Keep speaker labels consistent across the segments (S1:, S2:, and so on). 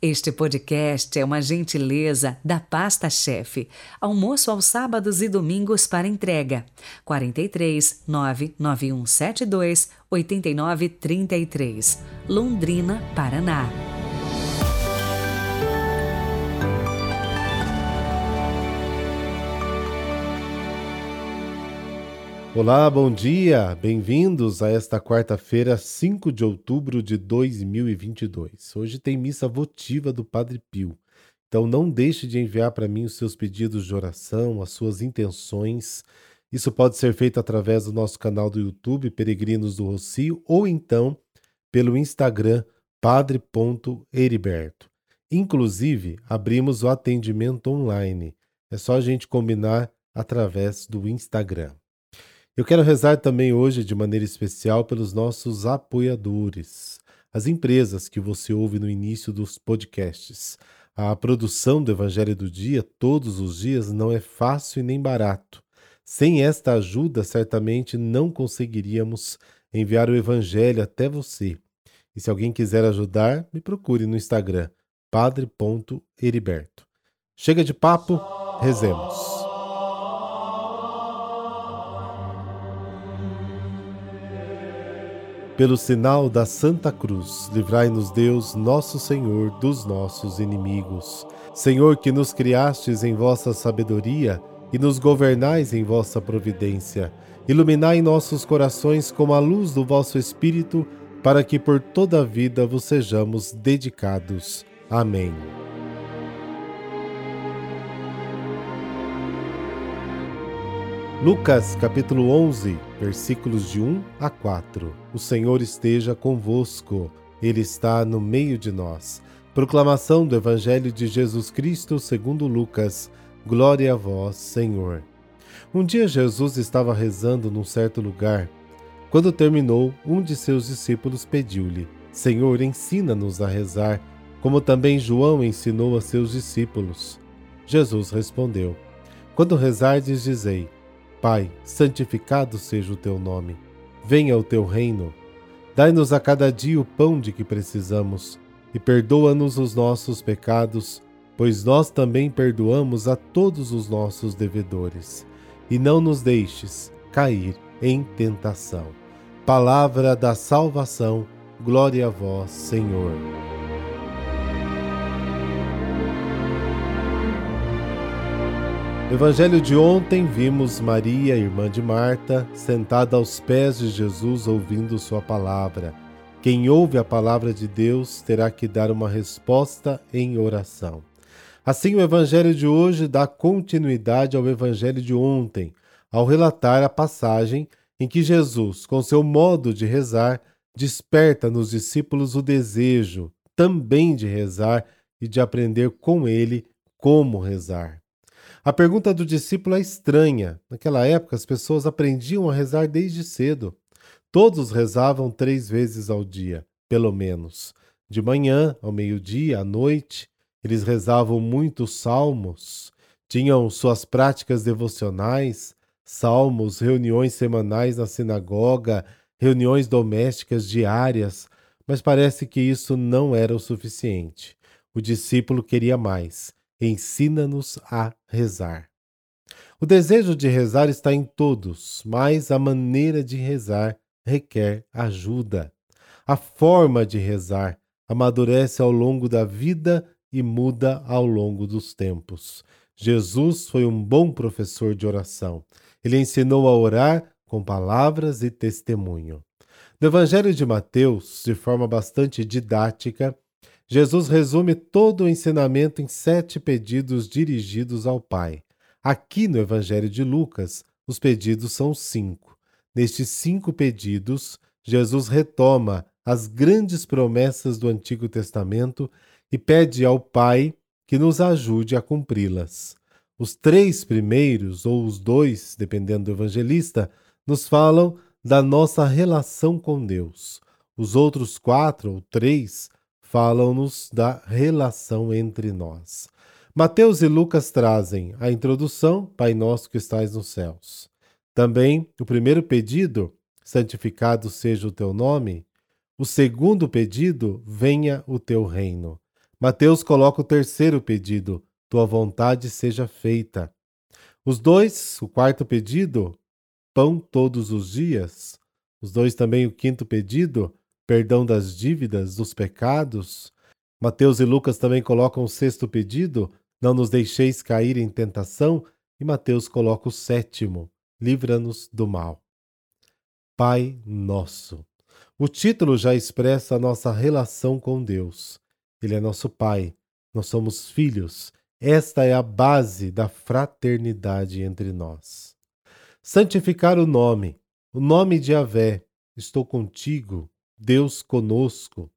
S1: Este podcast é uma gentileza da Pasta Chefe. Almoço aos sábados e domingos para entrega. 43 99172 8933, Londrina, Paraná.
S2: Olá, bom dia! Bem-vindos a esta quarta-feira, 5 de outubro de 2022. Hoje tem missa votiva do Padre Pio. Então não deixe de enviar para mim os seus pedidos de oração, as suas intenções. Isso pode ser feito através do nosso canal do YouTube, Peregrinos do Rocio, ou então pelo Instagram, padre.heriberto. Inclusive, abrimos o atendimento online. É só a gente combinar através do Instagram. Eu quero rezar também hoje de maneira especial pelos nossos apoiadores, as empresas que você ouve no início dos podcasts. A produção do Evangelho do Dia todos os dias não é fácil e nem barato. Sem esta ajuda, certamente não conseguiríamos enviar o Evangelho até você. E se alguém quiser ajudar, me procure no Instagram, padre.heriberto. Chega de papo, rezemos. Pelo sinal da Santa Cruz, livrai-nos Deus, nosso Senhor, dos nossos inimigos. Senhor, que nos criastes em vossa sabedoria e nos governais em vossa providência, iluminai nossos corações com a luz do vosso Espírito, para que por toda a vida vos sejamos dedicados. Amém. Lucas capítulo 11, versículos de 1 a 4. O Senhor esteja convosco, Ele está no meio de nós. Proclamação do Evangelho de Jesus Cristo segundo Lucas. Glória a vós, Senhor. Um dia Jesus estava rezando num certo lugar. Quando terminou, um de seus discípulos pediu-lhe: Senhor, ensina-nos a rezar, como também João ensinou a seus discípulos. Jesus respondeu: Quando rezardes, dizei: Pai, santificado seja o teu nome. Venha o teu reino. Dai-nos a cada dia o pão de que precisamos e perdoa-nos os nossos pecados, pois nós também perdoamos a todos os nossos devedores. E não nos deixes cair em tentação. Palavra da salvação, glória a vós, Senhor. No Evangelho de ontem, vimos Maria, irmã de Marta, sentada aos pés de Jesus ouvindo Sua palavra. Quem ouve a palavra de Deus terá que dar uma resposta em oração. Assim, o Evangelho de hoje dá continuidade ao Evangelho de ontem, ao relatar a passagem em que Jesus, com seu modo de rezar, desperta nos discípulos o desejo também de rezar e de aprender com ele como rezar. A pergunta do discípulo é estranha. Naquela época, as pessoas aprendiam a rezar desde cedo. Todos rezavam três vezes ao dia, pelo menos. De manhã, ao meio-dia, à noite, eles rezavam muitos salmos, tinham suas práticas devocionais, salmos, reuniões semanais na sinagoga, reuniões domésticas diárias, mas parece que isso não era o suficiente. O discípulo queria mais ensina-nos a rezar. O desejo de rezar está em todos, mas a maneira de rezar requer ajuda. A forma de rezar amadurece ao longo da vida e muda ao longo dos tempos. Jesus foi um bom professor de oração. Ele ensinou a orar com palavras e testemunho. No Evangelho de Mateus, de forma bastante didática, Jesus resume todo o ensinamento em sete pedidos dirigidos ao Pai. Aqui no Evangelho de Lucas, os pedidos são cinco. Nestes cinco pedidos, Jesus retoma as grandes promessas do Antigo Testamento e pede ao Pai que nos ajude a cumpri-las. Os três primeiros, ou os dois, dependendo do evangelista, nos falam da nossa relação com Deus. Os outros quatro, ou três, falam-nos da relação entre nós. Mateus e Lucas trazem a introdução, Pai Nosso que estais nos céus. Também o primeiro pedido, santificado seja o teu nome. O segundo pedido, venha o teu reino. Mateus coloca o terceiro pedido: Tua vontade seja feita. Os dois, o quarto pedido, pão todos os dias. Os dois também, o quinto pedido, perdão das dívidas, dos pecados. Mateus e Lucas também colocam o sexto pedido, não nos deixeis cair em tentação. E Mateus coloca o sétimo, livra-nos do mal. Pai Nosso. O título já expressa a nossa relação com Deus. Ele é nosso Pai, nós somos filhos. Esta é a base da fraternidade entre nós. Santificar o nome, o nome de Avé, estou contigo, Deus conosco.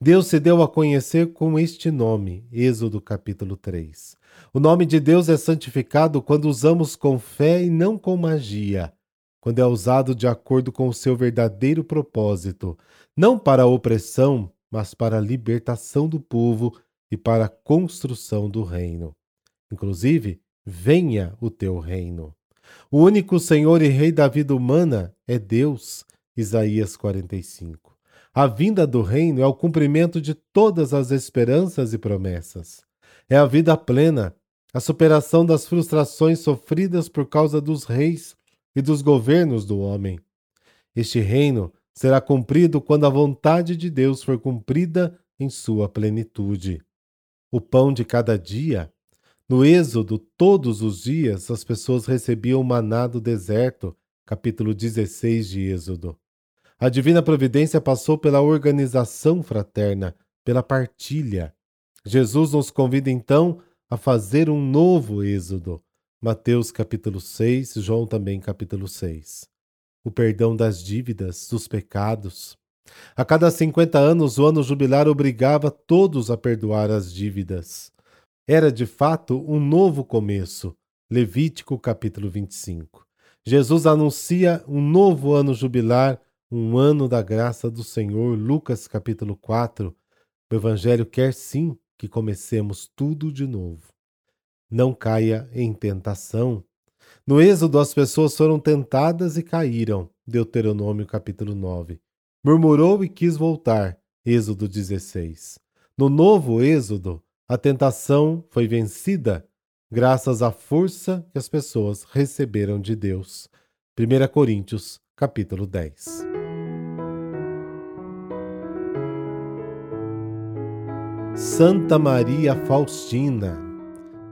S2: Deus se deu a conhecer com este nome, Êxodo capítulo 3. O nome de Deus é santificado quando usamos com fé e não com magia, quando é usado de acordo com o seu verdadeiro propósito, não para a opressão, mas para a libertação do povo e para a construção do reino. Inclusive, venha o teu reino. O único Senhor e Rei da vida humana é Deus. Isaías 45. A vinda do reino é o cumprimento de todas as esperanças e promessas. É a vida plena, a superação das frustrações sofridas por causa dos reis e dos governos do homem. Este reino será cumprido quando a vontade de Deus for cumprida em sua plenitude. O pão de cada dia. No Êxodo, todos os dias as pessoas recebiam o maná do deserto, capítulo 16 de Êxodo. A divina providência passou pela organização fraterna, pela partilha. Jesus nos convida então a fazer um novo Êxodo. Mateus capítulo 6, João também capítulo 6 o perdão das dívidas, dos pecados. A cada 50 anos, o ano jubilar obrigava todos a perdoar as dívidas. Era de fato um novo começo. Levítico capítulo 25. Jesus anuncia um novo ano jubilar, um ano da graça do Senhor. Lucas capítulo 4. O Evangelho quer sim que comecemos tudo de novo. Não caia em tentação. No Êxodo, as pessoas foram tentadas e caíram. Deuteronômio capítulo 9. Murmurou e quis voltar. Êxodo 16. No novo Êxodo, a tentação foi vencida graças à força que as pessoas receberam de Deus. 1 Coríntios capítulo 10. Santa Maria Faustina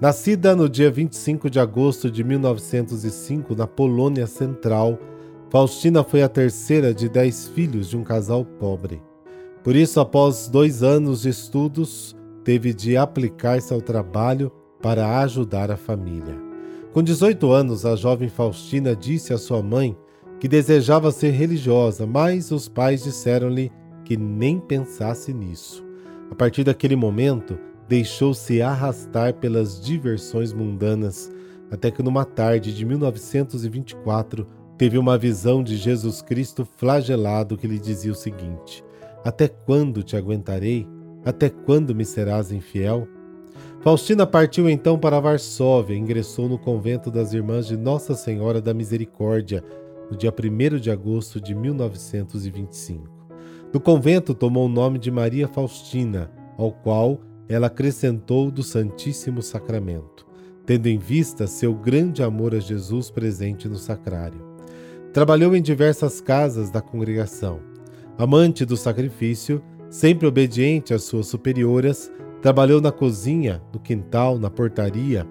S2: Nascida no dia 25 de agosto de 1905 na Polônia Central, Faustina foi a terceira de dez filhos de um casal pobre. Por isso, após dois anos de estudos, teve de aplicar-se ao trabalho para ajudar a família. Com 18 anos, a jovem Faustina disse à sua mãe que desejava ser religiosa, mas os pais disseram-lhe que nem pensasse nisso. A partir daquele momento, deixou-se arrastar pelas diversões mundanas, até que numa tarde de 1924 teve uma visão de Jesus Cristo flagelado que lhe dizia o seguinte: Até quando te aguentarei? Até quando me serás infiel? Faustina partiu então para Varsóvia e ingressou no convento das Irmãs de Nossa Senhora da Misericórdia no dia 1 de agosto de 1925. No convento tomou o nome de Maria Faustina, ao qual ela acrescentou do Santíssimo Sacramento, tendo em vista seu grande amor a Jesus presente no sacrário. Trabalhou em diversas casas da congregação. Amante do sacrifício, sempre obediente às suas superioras, trabalhou na cozinha, no quintal, na portaria,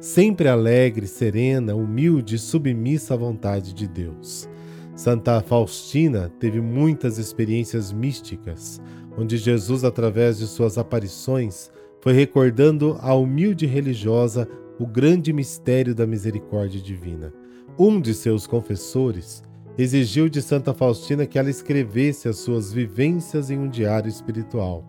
S2: sempre alegre, serena, humilde e submissa à vontade de Deus. Santa Faustina teve muitas experiências místicas, onde Jesus, através de suas aparições, foi recordando à humilde religiosa o grande mistério da misericórdia divina. Um de seus confessores exigiu de Santa Faustina que ela escrevesse as suas vivências em um diário espiritual.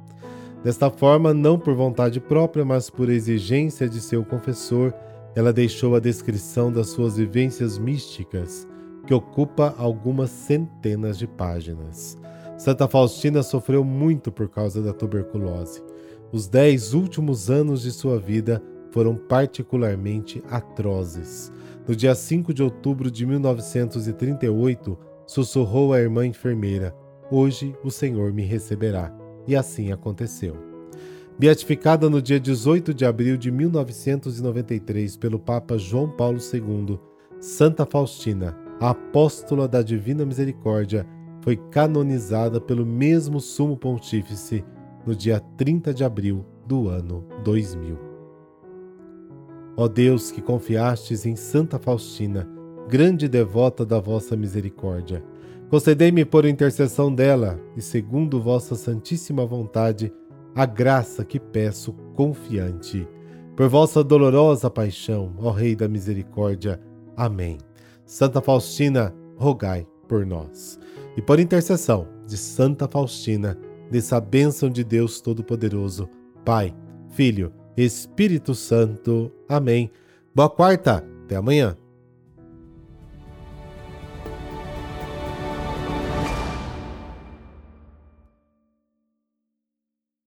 S2: Desta forma, não por vontade própria, mas por exigência de seu confessor, ela deixou a descrição das suas vivências místicas, que ocupa algumas centenas de páginas. Santa Faustina sofreu muito por causa da tuberculose. Os dez últimos anos de sua vida foram particularmente atrozes. No dia 5 de outubro de 1938, sussurrou a irmã enfermeira: Hoje o Senhor me receberá. E assim aconteceu. beatificada no dia 18 de abril de 1993 pelo Papa João Paulo II, Santa Faustina, a apóstola da Divina Misericórdia, foi canonizada pelo mesmo Sumo Pontífice no dia 30 de abril do ano 2000. Ó Deus que confiastes em Santa Faustina, grande devota da vossa misericórdia, concedei-me por intercessão dela e segundo vossa santíssima vontade, a graça que peço confiante. Por vossa dolorosa paixão, ó Rei da Misericórdia. Amém. Santa Faustina, rogai por nós. E por intercessão de Santa Faustina, dessa bênção de Deus Todo-Poderoso, Pai, Filho, Espírito Santo. Amém. Boa quarta, até amanhã.